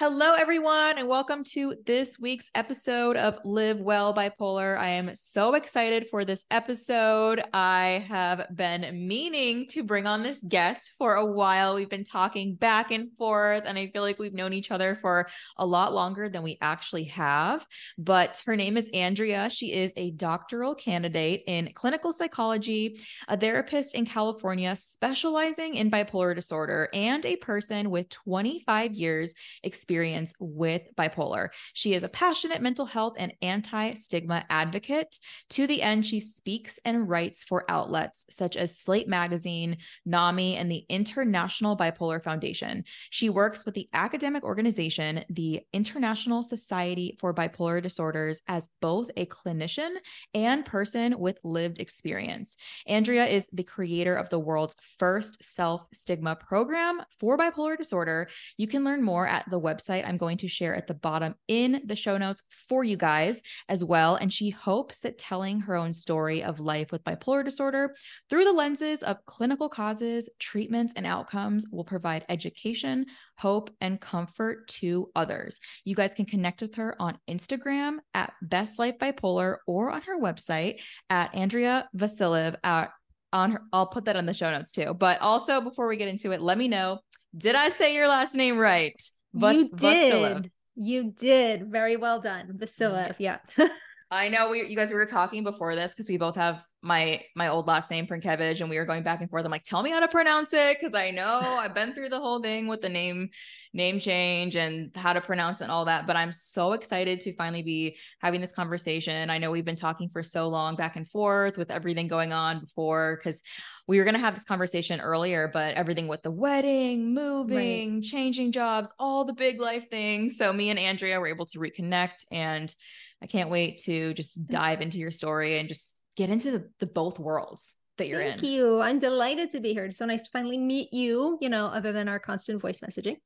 Hello, everyone, and welcome to this week's episode of Live Well Bipolar. I am so excited for this episode. I have been meaning to bring on this guest for a while. We've been talking back and forth, and I feel like we've known each other for a lot longer than we actually have. But her name is Andrea. She is a doctoral candidate in clinical psychology, a therapist in California specializing in bipolar disorder, and a person with 25 years experience experience with bipolar. She is a passionate mental health and anti stigma advocate. To the end, she speaks and writes for outlets such as Slate Magazine, NAMI, and the International Bipolar Foundation. She works with the academic organization, the International Society for Bipolar Disorders, as both a clinician and person with lived experience. Andrea is the creator of the world's first self stigma program for bipolar disorder. You can learn more at the website website I'm going to share at the bottom in the show notes for you guys as well. And she hopes that telling her own story of life with bipolar disorder through the lenses of clinical causes, treatments, and outcomes will provide education, hope, and comfort to others. You guys can connect with her on Instagram at Best Life Bipolar or on her website at Andrea Vassilev at uh, on her I'll put that on the show notes too. But also before we get into it, let me know did I say your last name right? Vas- you did. Vassilev. You did. Very well done. Vassilev. Mm. Yeah. I know we you guys were talking before this because we both have my my old last name Prinkevich and we were going back and forth. I'm like, tell me how to pronounce it because I know I've been through the whole thing with the name name change and how to pronounce it and all that. But I'm so excited to finally be having this conversation. I know we've been talking for so long back and forth with everything going on before because we were going to have this conversation earlier, but everything with the wedding, moving, right. changing jobs, all the big life things. So me and Andrea were able to reconnect and I can't wait to just mm. dive into your story and just get into the, the both worlds that you're Thank in. Thank you. I'm delighted to be here. It's so nice to finally meet you, you know, other than our constant voice messaging.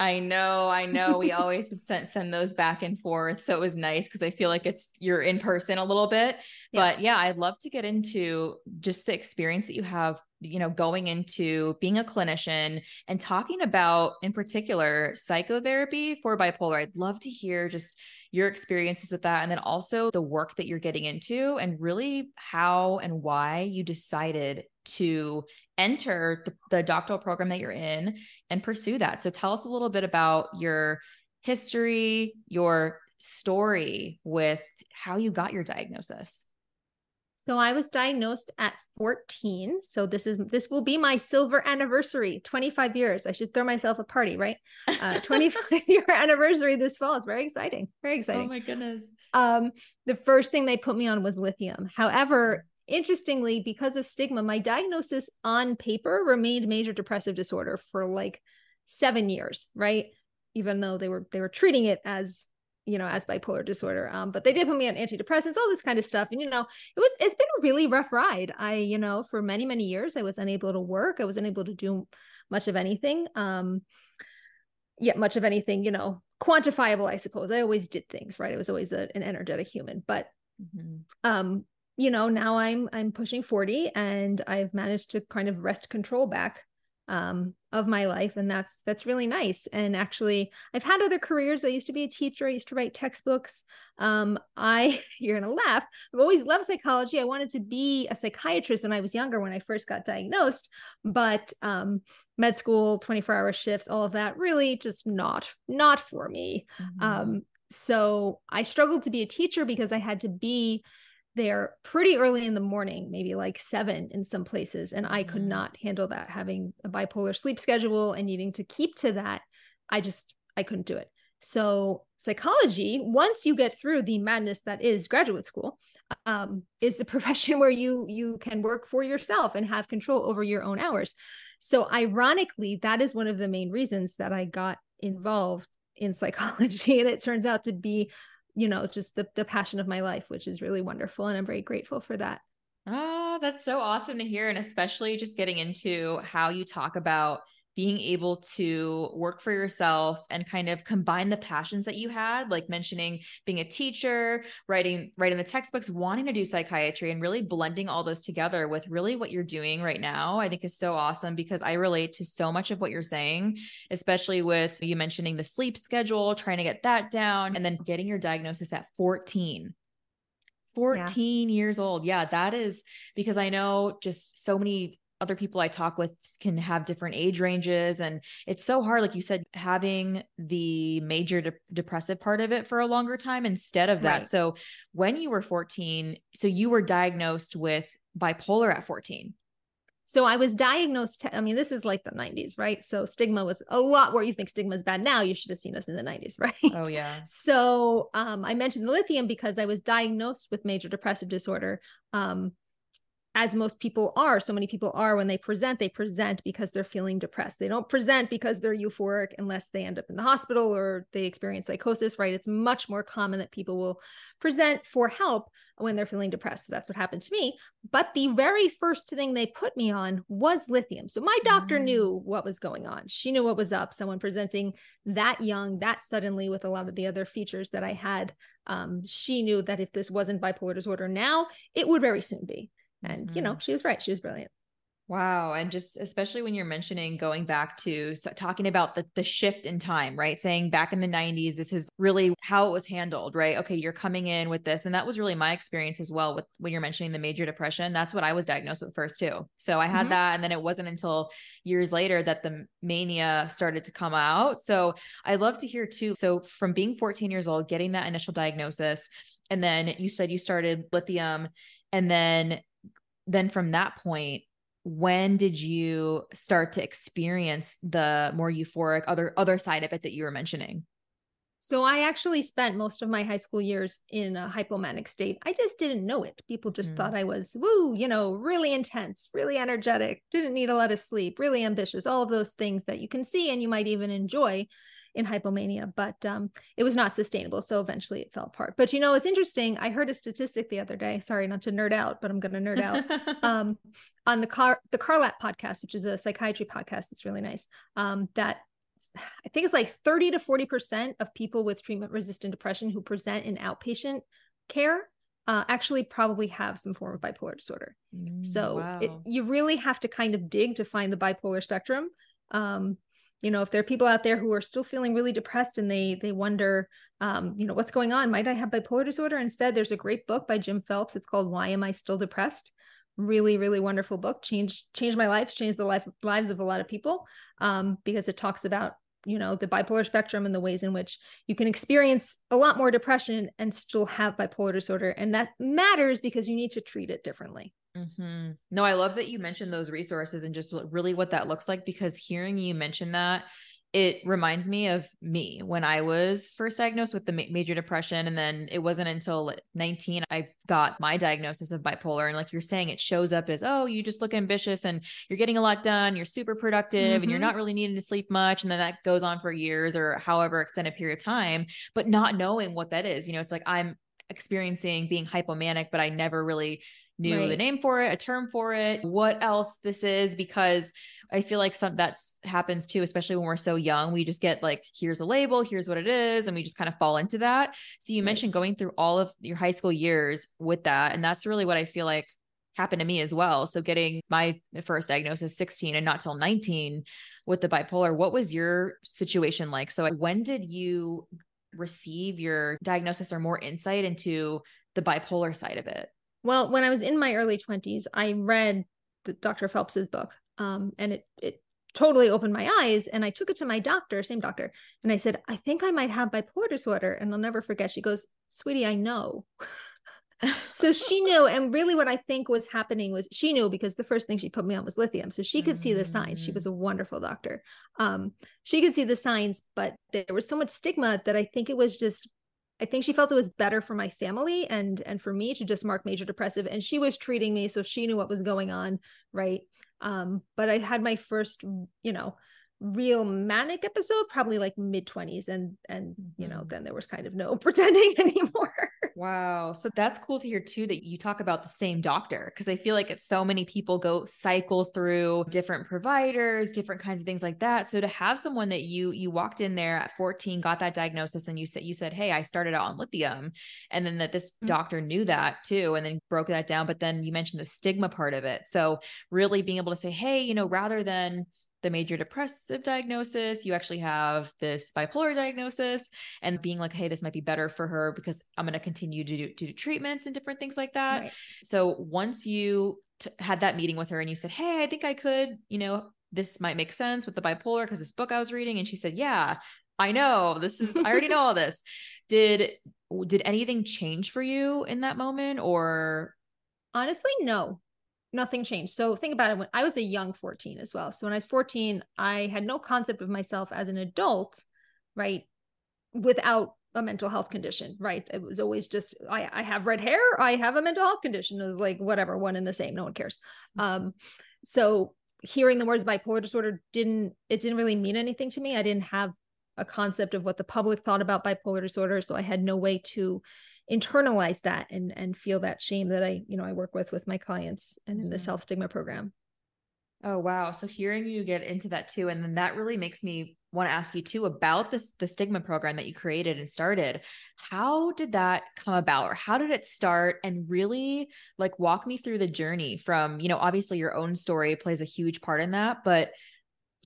I know, I know. We always would send send those back and forth. So it was nice because I feel like it's you're in person a little bit. Yeah. But yeah, I'd love to get into just the experience that you have, you know, going into being a clinician and talking about in particular psychotherapy for bipolar. I'd love to hear just your experiences with that and then also the work that you're getting into and really how and why you decided to enter the, the doctoral program that you're in and pursue that. So tell us a little bit about your history, your story with how you got your diagnosis. So I was diagnosed at 14. So this is this will be my silver anniversary, 25 years. I should throw myself a party, right? Uh 25 year anniversary this fall. It's very exciting. Very exciting. Oh my goodness. Um the first thing they put me on was lithium. However, interestingly, because of stigma, my diagnosis on paper remained major depressive disorder for like 7 years, right? Even though they were they were treating it as you know, as bipolar disorder. Um, but they did put me on antidepressants, all this kind of stuff. And, you know, it was, it's been a really rough ride. I, you know, for many, many years, I was unable to work. I was unable to do much of anything. Um, yet much of anything, you know, quantifiable, I suppose. I always did things, right? I was always a, an energetic human, but, mm-hmm. um, you know, now I'm, I'm pushing 40 and I've managed to kind of wrest control back um, of my life and that's that's really nice. And actually i've had other careers. I used to be a teacher. I used to write textbooks. Um, i you're gonna laugh. I've always loved psychology. I wanted to be a psychiatrist when i was younger when i first got diagnosed but um, med school 24 hour shifts all of that really just not not for me. Mm-hmm. um, so i struggled to be a teacher because i had to be there pretty early in the morning, maybe like seven in some places. And I could mm. not handle that having a bipolar sleep schedule and needing to keep to that. I just, I couldn't do it. So, psychology, once you get through the madness that is graduate school, um, is a profession where you you can work for yourself and have control over your own hours. So, ironically, that is one of the main reasons that I got involved in psychology, and it turns out to be you know just the the passion of my life which is really wonderful and i'm very grateful for that. Oh that's so awesome to hear and especially just getting into how you talk about being able to work for yourself and kind of combine the passions that you had like mentioning being a teacher writing writing the textbooks wanting to do psychiatry and really blending all those together with really what you're doing right now i think is so awesome because i relate to so much of what you're saying especially with you mentioning the sleep schedule trying to get that down and then getting your diagnosis at 14 14 yeah. years old. Yeah, that is because I know just so many other people I talk with can have different age ranges. And it's so hard, like you said, having the major de- depressive part of it for a longer time instead of that. Right. So when you were 14, so you were diagnosed with bipolar at 14. So I was diagnosed. I mean, this is like the 90s, right? So stigma was a lot where you think stigma is bad now. You should have seen us in the 90s, right? Oh, yeah. So um, I mentioned the lithium because I was diagnosed with major depressive disorder um, as most people are, so many people are when they present, they present because they're feeling depressed. They don't present because they're euphoric unless they end up in the hospital or they experience psychosis, right? It's much more common that people will present for help when they're feeling depressed. So that's what happened to me. But the very first thing they put me on was lithium. So my doctor mm. knew what was going on. She knew what was up. Someone presenting that young, that suddenly with a lot of the other features that I had. Um, she knew that if this wasn't bipolar disorder now, it would very soon be. And, mm-hmm. you know, mm-hmm. she was right. She was brilliant. Wow. And just especially when you're mentioning going back to so talking about the, the shift in time, right? Saying back in the 90s, this is really how it was handled, right? Okay, you're coming in with this. And that was really my experience as well with when you're mentioning the major depression. That's what I was diagnosed with first, too. So I had mm-hmm. that. And then it wasn't until years later that the mania started to come out. So I love to hear, too. So from being 14 years old, getting that initial diagnosis, and then you said you started lithium and then then from that point when did you start to experience the more euphoric other other side of it that you were mentioning so I actually spent most of my high school years in a hypomanic state. I just didn't know it. People just mm. thought I was woo, you know, really intense, really energetic, didn't need a lot of sleep, really ambitious, all of those things that you can see and you might even enjoy in hypomania, but um, it was not sustainable. So eventually it fell apart. But you know, it's interesting. I heard a statistic the other day. Sorry, not to nerd out, but I'm going to nerd out. um, on the car the Carlat podcast, which is a psychiatry podcast, it's really nice. Um, that I think it's like 30 to 40 percent of people with treatment resistant depression who present in outpatient care uh, actually probably have some form of bipolar disorder. Mm, so wow. it, you really have to kind of dig to find the bipolar spectrum. Um, you know if there are people out there who are still feeling really depressed and they they wonder um, you know what's going on might i have bipolar disorder? Instead there's a great book by jim phelps. It's called why am i still depressed? Really really wonderful book. Changed changed my life changed the life lives of a lot of people um, because it talks about you know the bipolar spectrum and the ways in which you can experience a lot more depression and still have bipolar disorder. And that matters because you need to treat it differently Mm-hmm. No, I love that you mentioned those resources and just really what that looks like because hearing you mention that, it reminds me of me when I was first diagnosed with the major depression. And then it wasn't until 19 I got my diagnosis of bipolar. And like you're saying, it shows up as, oh, you just look ambitious and you're getting a lot done. You're super productive mm-hmm. and you're mm-hmm. not really needing to sleep much. And then that goes on for years or however extended period of time, but not knowing what that is. You know, it's like I'm experiencing being hypomanic, but I never really knew right. the name for it, a term for it, what else this is, because I feel like some that's happens too, especially when we're so young. We just get like, here's a label, here's what it is, and we just kind of fall into that. So you right. mentioned going through all of your high school years with that. And that's really what I feel like happened to me as well. So getting my first diagnosis 16 and not till 19 with the bipolar, what was your situation like? So when did you receive your diagnosis or more insight into the bipolar side of it? Well, when I was in my early 20s, I read the Dr. Phelps's book. Um, and it it totally opened my eyes. And I took it to my doctor, same doctor, and I said, I think I might have bipolar disorder. And I'll never forget. She goes, Sweetie, I know. so she knew and really what i think was happening was she knew because the first thing she put me on was lithium so she could mm. see the signs she was a wonderful doctor um, she could see the signs but there was so much stigma that i think it was just I think she felt it was better for my family and and for me to just mark major depressive and she was treating me so she knew what was going on right um but I had my first you know real manic episode probably like mid 20s and and you know mm-hmm. then there was kind of no pretending anymore Wow. So that's cool to hear too that you talk about the same doctor because I feel like it's so many people go cycle through different providers, different kinds of things like that. So to have someone that you you walked in there at 14, got that diagnosis and you said you said, "Hey, I started out on lithium." And then that this mm-hmm. doctor knew that too and then broke that down, but then you mentioned the stigma part of it. So really being able to say, "Hey, you know, rather than the major depressive diagnosis, you actually have this bipolar diagnosis, and being like, hey, this might be better for her because I'm going to continue to do, to do treatments and different things like that. Right. So once you t- had that meeting with her and you said, hey, I think I could, you know, this might make sense with the bipolar because this book I was reading, and she said, yeah, I know this is, I already know all this. Did did anything change for you in that moment or honestly no nothing changed. So think about it when I was a young 14 as well. So when I was 14, I had no concept of myself as an adult, right? Without a mental health condition, right? It was always just I, I have red hair, I have a mental health condition. It was like whatever, one and the same. No one cares. Mm-hmm. Um, so hearing the words bipolar disorder didn't it didn't really mean anything to me. I didn't have a concept of what the public thought about bipolar disorder. So I had no way to internalize that and and feel that shame that I, you know, I work with with my clients and in the mm-hmm. self stigma program. Oh wow. So hearing you get into that too and then that really makes me want to ask you too about this the stigma program that you created and started. How did that come about or how did it start and really like walk me through the journey from, you know, obviously your own story plays a huge part in that, but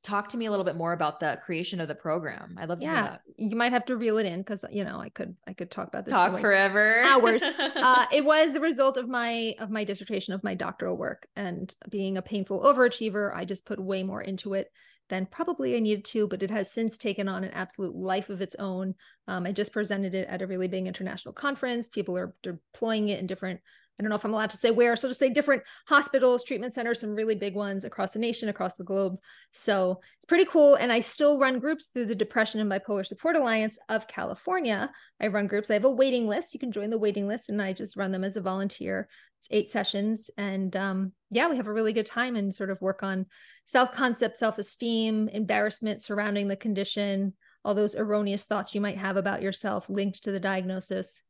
talk to me a little bit more about the creation of the program. I'd love to hear that. yeah, You might have to reel it in because you know I could I could talk about this talk for forever hours. uh, it was the result of my of my dissertation of my doctoral work and being a painful overachiever. I just put way more into it than probably I needed to, but it has since taken on an absolute life of its own. Um, I just presented it at a really big international conference. People are deploying it in different I don't know if I'm allowed to say where, so just say different hospitals, treatment centers, some really big ones across the nation, across the globe. So it's pretty cool. And I still run groups through the Depression and Bipolar Support Alliance of California. I run groups. I have a waiting list. You can join the waiting list, and I just run them as a volunteer. It's eight sessions, and um, yeah, we have a really good time and sort of work on self concept, self esteem, embarrassment surrounding the condition, all those erroneous thoughts you might have about yourself linked to the diagnosis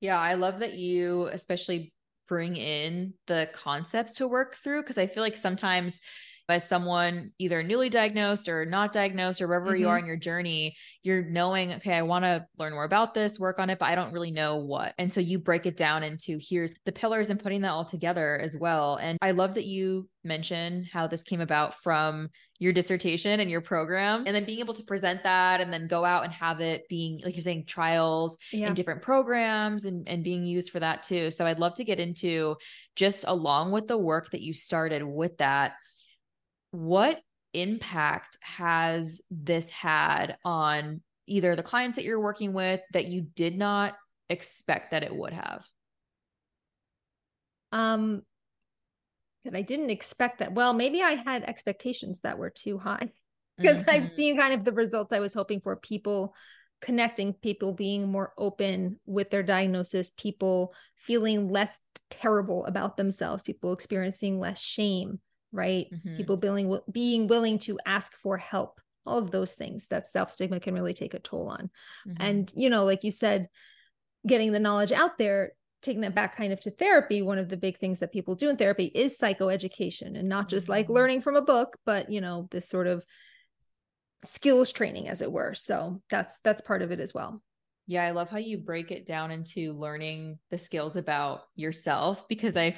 yeah, I love that you especially bring in the concepts to work through because I feel like sometimes as someone either newly diagnosed or not diagnosed or wherever mm-hmm. you are in your journey, you're knowing, okay, I want to learn more about this, work on it, but I don't really know what. And so you break it down into here's the pillars and putting that all together as well. And I love that you mention how this came about from your dissertation and your program and then being able to present that and then go out and have it being like you're saying trials yeah. in different programs and, and being used for that too so i'd love to get into just along with the work that you started with that what impact has this had on either the clients that you're working with that you did not expect that it would have? Um, that I didn't expect that. Well, maybe I had expectations that were too high because mm-hmm. I've seen kind of the results I was hoping for people connecting, people being more open with their diagnosis, people feeling less terrible about themselves, people experiencing less shame right? Mm-hmm. People being being willing to ask for help, all of those things that self stigma can really take a toll on. Mm-hmm. And you know, like you said, getting the knowledge out there, taking that back kind of to therapy. One of the big things that people do in therapy is psychoeducation, and not just mm-hmm. like learning from a book, but you know, this sort of skills training, as it were. So that's that's part of it as well. Yeah, I love how you break it down into learning the skills about yourself because I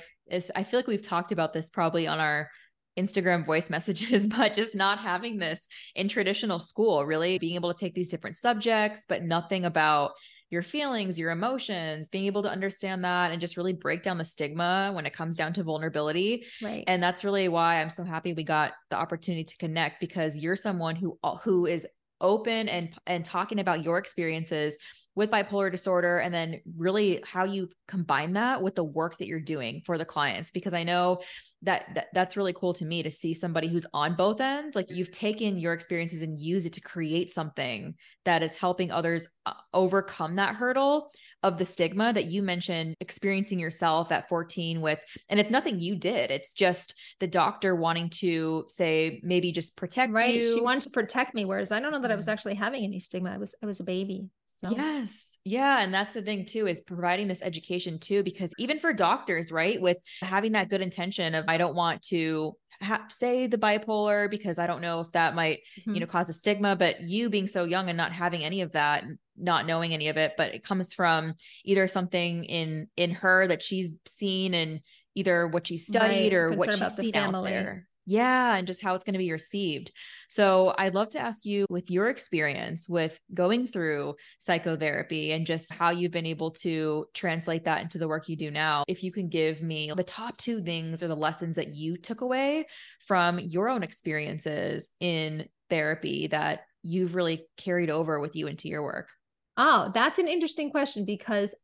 I feel like we've talked about this probably on our Instagram voice messages, but just not having this in traditional school, really being able to take these different subjects, but nothing about your feelings, your emotions, being able to understand that and just really break down the stigma when it comes down to vulnerability. Right. And that's really why I'm so happy we got the opportunity to connect because you're someone who uh, who is open and and talking about your experiences with bipolar disorder and then really how you combine that with the work that you're doing for the clients because i know that, that that's really cool to me to see somebody who's on both ends like you've taken your experiences and used it to create something that is helping others uh, overcome that hurdle of the stigma that you mentioned experiencing yourself at 14 with and it's nothing you did it's just the doctor wanting to say maybe just protect right you. she wanted to protect me whereas i don't know that i was mm-hmm. actually having any stigma i was i was a baby So. Yes. Yeah. And that's the thing too, is providing this education too, because even for doctors, right, with having that good intention of, I don't want to ha- say the bipolar because I don't know if that might, mm-hmm. you know, cause a stigma, but you being so young and not having any of that, not knowing any of it, but it comes from either something in, in her that she's seen and either what she studied right. or what she's seen out there. Yeah, and just how it's going to be received. So, I'd love to ask you with your experience with going through psychotherapy and just how you've been able to translate that into the work you do now. If you can give me the top two things or the lessons that you took away from your own experiences in therapy that you've really carried over with you into your work. Oh, that's an interesting question because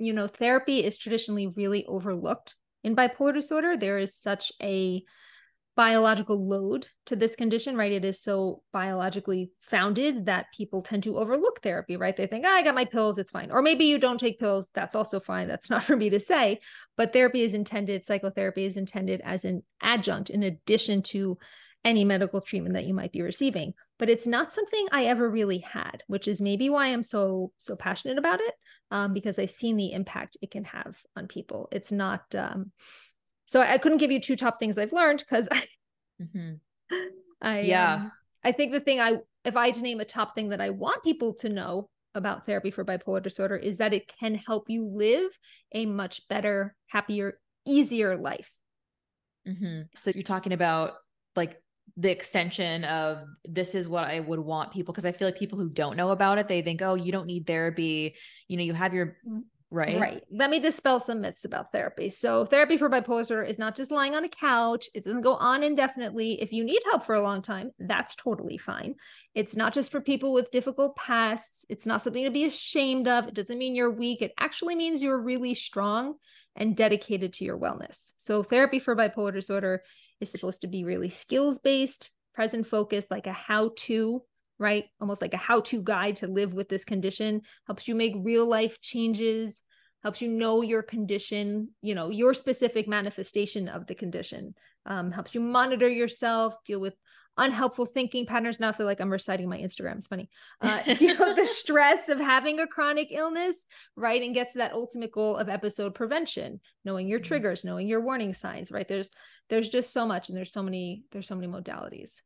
you know, therapy is traditionally really overlooked in bipolar disorder. There is such a biological load to this condition, right? It is so biologically founded that people tend to overlook therapy, right? They think, oh, I got my pills, it's fine. Or maybe you don't take pills, that's also fine. That's not for me to say. But therapy is intended, psychotherapy is intended as an adjunct in addition to any medical treatment that you might be receiving. But it's not something I ever really had, which is maybe why I'm so so passionate about it, um, because I've seen the impact it can have on people. It's not um, so I couldn't give you two top things I've learned because I, mm-hmm. I yeah um, I think the thing I if I had to name a top thing that I want people to know about therapy for bipolar disorder is that it can help you live a much better, happier, easier life. Mm-hmm. So you're talking about like the extension of this is what I would want people because I feel like people who don't know about it, they think, oh, you don't need therapy. You know, you have your mm. Right. Right. Let me dispel some myths about therapy. So, therapy for bipolar disorder is not just lying on a couch. It doesn't go on indefinitely. If you need help for a long time, that's totally fine. It's not just for people with difficult pasts. It's not something to be ashamed of. It doesn't mean you're weak. It actually means you're really strong and dedicated to your wellness. So, therapy for bipolar disorder is supposed to be really skills based, present focused, like a how to right? Almost like a how to guide to live with this condition, helps you make real life changes, helps you know your condition, you know, your specific manifestation of the condition, um, helps you monitor yourself, deal with unhelpful thinking patterns. Now I feel like I'm reciting my Instagram. It's funny. Uh, deal with the stress of having a chronic illness, right? And gets to that ultimate goal of episode prevention, knowing your mm-hmm. triggers, knowing your warning signs, right? There's there's just so much and there's so many there's so many modalities.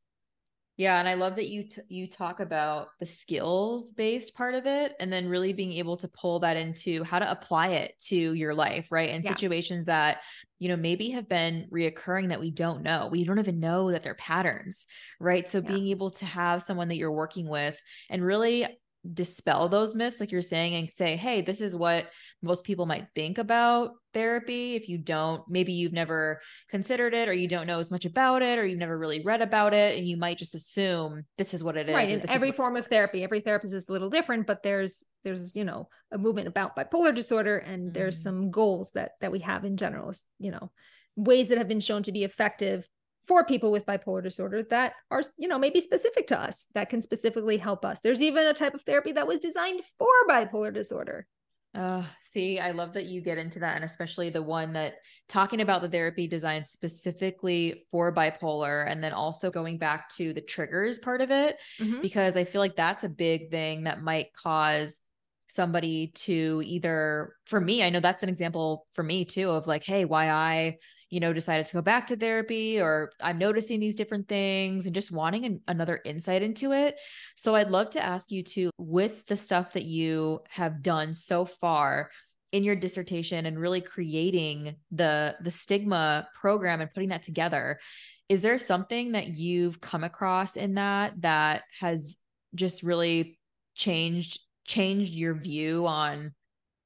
Yeah, and I love that you t- you talk about the skills based part of it and then really being able to pull that into how to apply it to your life, right? And yeah. situations that you know maybe have been reoccurring that we don't know. We don't even know that they're patterns, right? So yeah. being able to have someone that you're working with and really dispel those myths like you're saying and say hey this is what most people might think about therapy if you don't maybe you've never considered it or you don't know as much about it or you've never really read about it and you might just assume this is what it is right and every form of therapy every therapist is a little different but there's there's you know a movement about bipolar disorder and mm-hmm. there's some goals that that we have in general you know ways that have been shown to be effective for people with bipolar disorder that are you know maybe specific to us that can specifically help us there's even a type of therapy that was designed for bipolar disorder uh, see, I love that you get into that, and especially the one that talking about the therapy designed specifically for bipolar, and then also going back to the triggers part of it, mm-hmm. because I feel like that's a big thing that might cause somebody to either, for me, I know that's an example for me too of like, hey, why I you know, decided to go back to therapy or I'm noticing these different things and just wanting an, another insight into it. So I'd love to ask you to, with the stuff that you have done so far, in your dissertation and really creating the the stigma program and putting that together is there something that you've come across in that that has just really changed changed your view on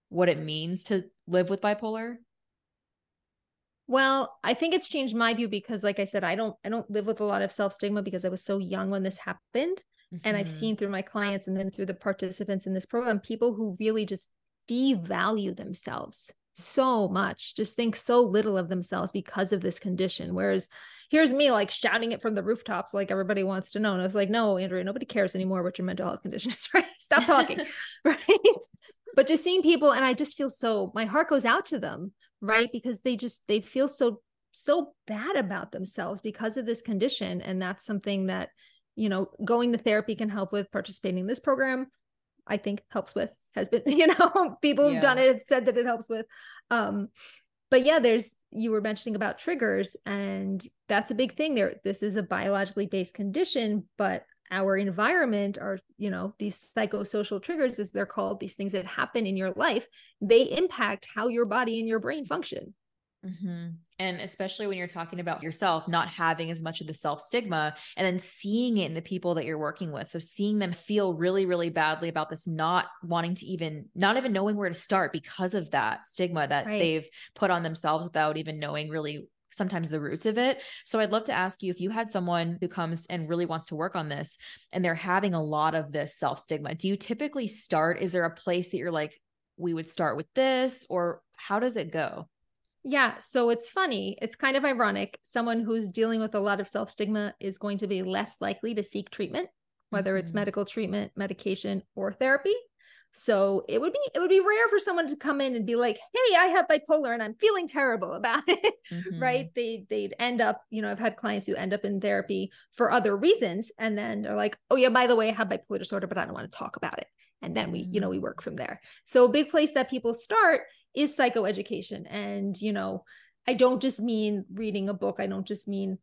what it means to live with bipolar well, I think it's changed my view because like I said, I don't I don't live with a lot of self-stigma because I was so young when this happened. Mm-hmm. And I've mm-hmm. seen through my clients and then through the participants in this program, people who really just devalue themselves so much, just think so little of themselves because of this condition. Whereas here's me like shouting it from the rooftops, like everybody wants to know. And it's like, no, Andrea, nobody cares anymore what your mental health condition is, right? Stop talking. right. But just seeing people, and I just feel so, my heart goes out to them right because they just they feel so so bad about themselves because of this condition and that's something that you know going to therapy can help with participating in this program I think helps with has been, you know, people who've Yeah. done it said that it helps with. Um, but yeah, there's you were mentioning about triggers, and that's a big thing there. This is a biologically based condition, but our environment or you know, these psychosocial triggers, as they're called, these things that happen in your life, they impact how your body and your brain function. Mhm. And especially when you're talking about yourself not having as much of the self stigma and then seeing it in the people that you're working with. So seeing them feel really, really badly about this, not wanting to even, not even knowing where to start because of that stigma that Right. they've put on themselves without even knowing really sometimes the roots of it. So I'd love to ask you if you had someone who comes and really wants to work on this and they're having a lot of this self stigma, do you typically start? Is there a place that you're like, we would start with this, or how does it go? Yeah, so it's funny. It's kind of ironic. Someone who's dealing with a lot of self stigma is going to be less likely to seek treatment, whether it's Mhm. medical treatment, medication, or therapy. So it would be it would be rare for someone to come in and be like, "Hey, I have bipolar and I'm feeling terrible about it." Mhm. right? They they'd end up, you know, I've had clients who end up in therapy for other reasons and then they're like, "Oh yeah, by the way, I have bipolar disorder, but I don't want to talk about it." And then we, you know, we work from there. So a big place that people start is psychoeducation. And, you know, I don't just mean reading a book. I don't just mean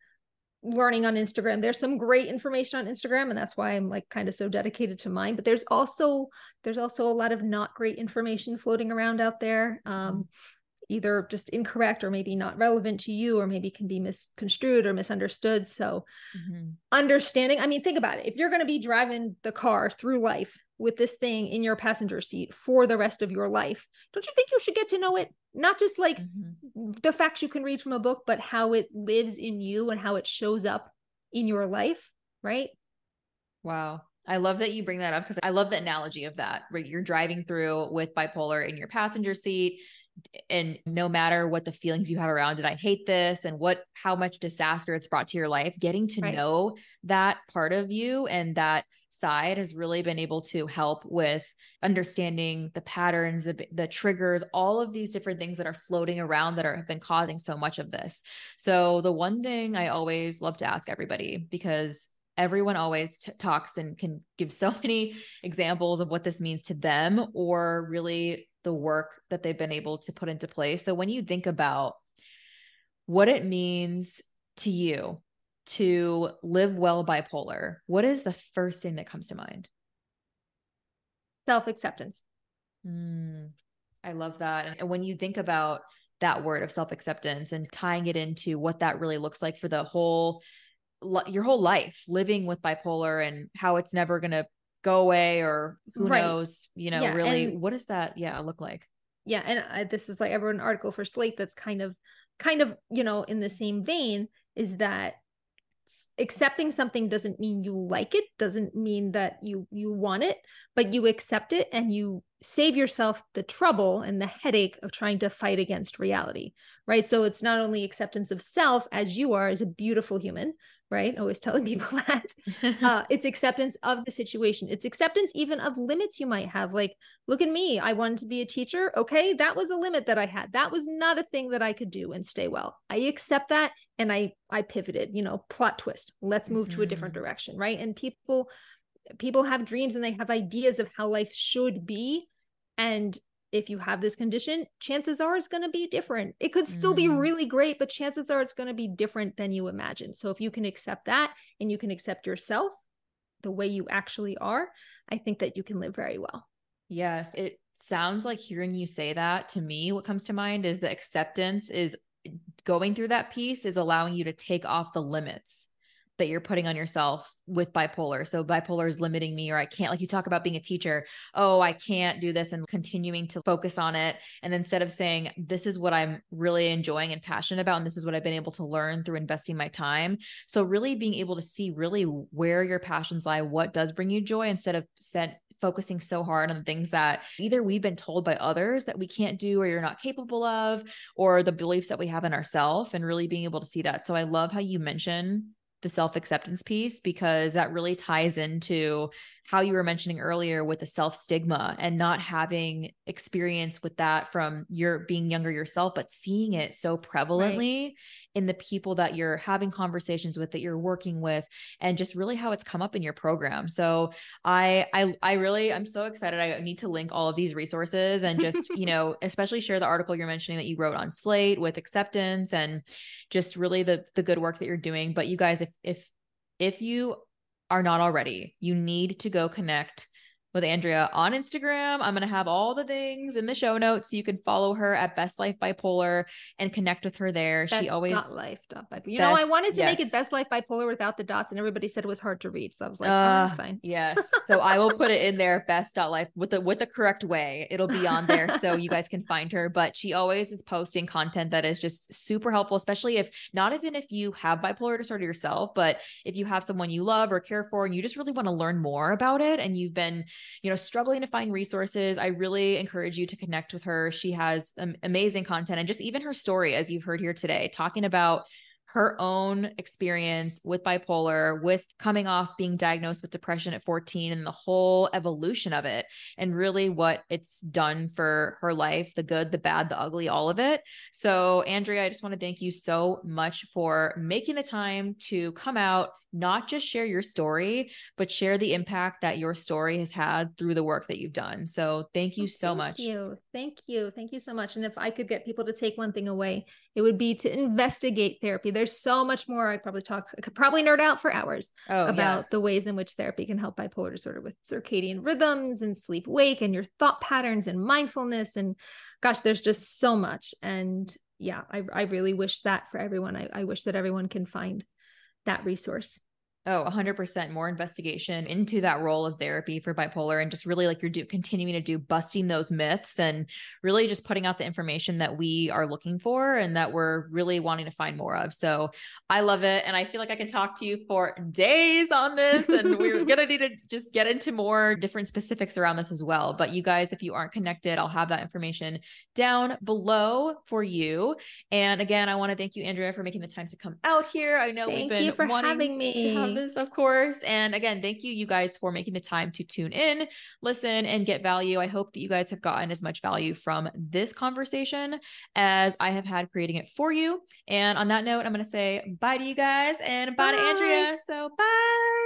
learning on Instagram. There's some great information on Instagram and that's why I'm like kind of so dedicated to mine, but there's also there's also a lot of not great information floating around out there. Um either just incorrect or maybe not relevant to you or maybe can be misconstrued or misunderstood. So Mhm. understanding, I mean think about it. If you're going to be driving the car through life with this thing in your passenger seat for the rest of your life, don't you think you should get to know it? Not just like Mhm. the facts you can read from a book, but how it lives in you and how it shows up in your life, right? Wow. I love that you bring that up because I love the analogy of that, right? You're driving through with bipolar in your passenger seat. And no matter what the feelings you have around it, I hate this and what, how much disaster it's brought to your life, getting to Right. know that part of you and that side has really been able to help with understanding the patterns, the, the triggers, all of these different things that are floating around that are, have been causing so much of this. So, the one thing I always love to ask everybody, because everyone always t- talks and can give so many examples of what this means to them or really the work that they've been able to put into place. So when you think about what it means to you to live well bipolar, what is the first thing that comes to mind? Self acceptance. Mm, I love that. And when you think about that word of self acceptance and tying it into what that really looks like for the whole, your whole life, living with bipolar and how it's never going to go away or who Right. knows, you know, Yeah, really, and- what does that, yeah, look like? yeah and I, this is like i wrote an article for slate that's kind of kind of you know in the same vein is that accepting something doesn't mean you like it doesn't mean that you you want it but you accept it and you save yourself the trouble and the headache of trying to fight against reality right? So it's not only acceptance of self as you are as a beautiful human right always telling people that uh, it's acceptance of the situation. It's acceptance even of limits you might have. Like, look at me. I wanted to be a teacher. Okay. That was a limit that I had. That was not a thing that I could do and stay well. I accept that. And I, I pivoted, you know, plot twist. Let's move to a different Mhm. direction. Right. And people, people have dreams and they have ideas of how life should be. And if you have this condition, chances are it's going to be different. It could still be Mm. really great, but chances are it's going to be different than you imagine. So if you can accept that and you can accept yourself the way you actually are, I think that you can live very well. Yes, it sounds like hearing you say that to me, what comes to mind is the acceptance is going through that piece is allowing you to take off the limits that you're putting on yourself with bipolar. So bipolar is limiting me, or I can't, like you talk about being a teacher. Oh, I can't do this and continuing to focus on it. And instead of saying, this is what I'm really enjoying and passionate about, and this is what I've been able to learn through investing my time. So really being able to see really where your passions lie, what does bring you joy instead of set focusing so hard on things that either we've been told by others that we can't do or you're not capable of or the beliefs that we have in ourselves and really being able to see that. So I love how you mention the self-acceptance piece because that really ties into how you were mentioning earlier with the self stigma and not having experience with that from your being younger yourself, but seeing it so prevalently right. in the people that you're having conversations with, that you're working with, and just really how it's come up in your program. So I I I really I'm so excited. I need to link all of these resources and just, you know, especially share the article you're mentioning that you wrote on Slate with acceptance and just really the the good work that you're doing. But you guys, if if if you are not already, you need to go connect with Andrea on Instagram. I'm going to have all the things in the show notes. So you can follow her at Best Life Bipolar and connect with her there. Best she always life bipolar. You best, know, I wanted to yes. make it Best Life Bipolar without the dots, and everybody said it was hard to read. So I was like, uh, oh, fine. yes. So I will put it in there, Best Life with the with the correct way. It'll be on there so you guys can find her. But she always is posting content that is just super helpful, especially if not even if you have bipolar disorder yourself, but if you have someone you love or care for and you just really want to learn more about it and you've been you know, struggling to find resources, I really encourage you to connect with her. She has um, amazing content and just even her story, as you've heard here today, talking about her own experience with bipolar, with coming off being diagnosed with depression at 14 and the whole evolution of it, and really what it's done for her life the good, the bad, the ugly, all of it. So, Andrea, I just want to thank you so much for making the time to come out not just share your story, but share the impact that your story has had through the work that you've done. So thank you oh, so thank much. Thank you. Thank you. Thank you so much. And if I could get people to take one thing away, it would be to investigate therapy. There's so much more. I probably talk, I could probably nerd out for hours oh, about yes. the ways in which therapy can help bipolar disorder with circadian rhythms and sleep wake and your thought patterns and mindfulness. And gosh, there's just so much. And yeah, I, I really wish that for everyone. I, I wish that everyone can find that resource. Oh, 100% more investigation into that role of therapy for bipolar and just really like you're do, continuing to do busting those myths and really just putting out the information that we are looking for and that we're really wanting to find more of. So I love it. And I feel like I can talk to you for days on this and we're going to need to just get into more different specifics around this as well. But you guys, if you aren't connected, I'll have that information down below for you. And again, I want to thank you, Andrea, for making the time to come out here. I know thank we've been you for having me this, of course. And again, thank you, you guys, for making the time to tune in, listen, and get value. I hope that you guys have gotten as much value from this conversation as I have had creating it for you. And on that note, I'm going to say bye to you guys and bye, bye to Andrea. So, bye.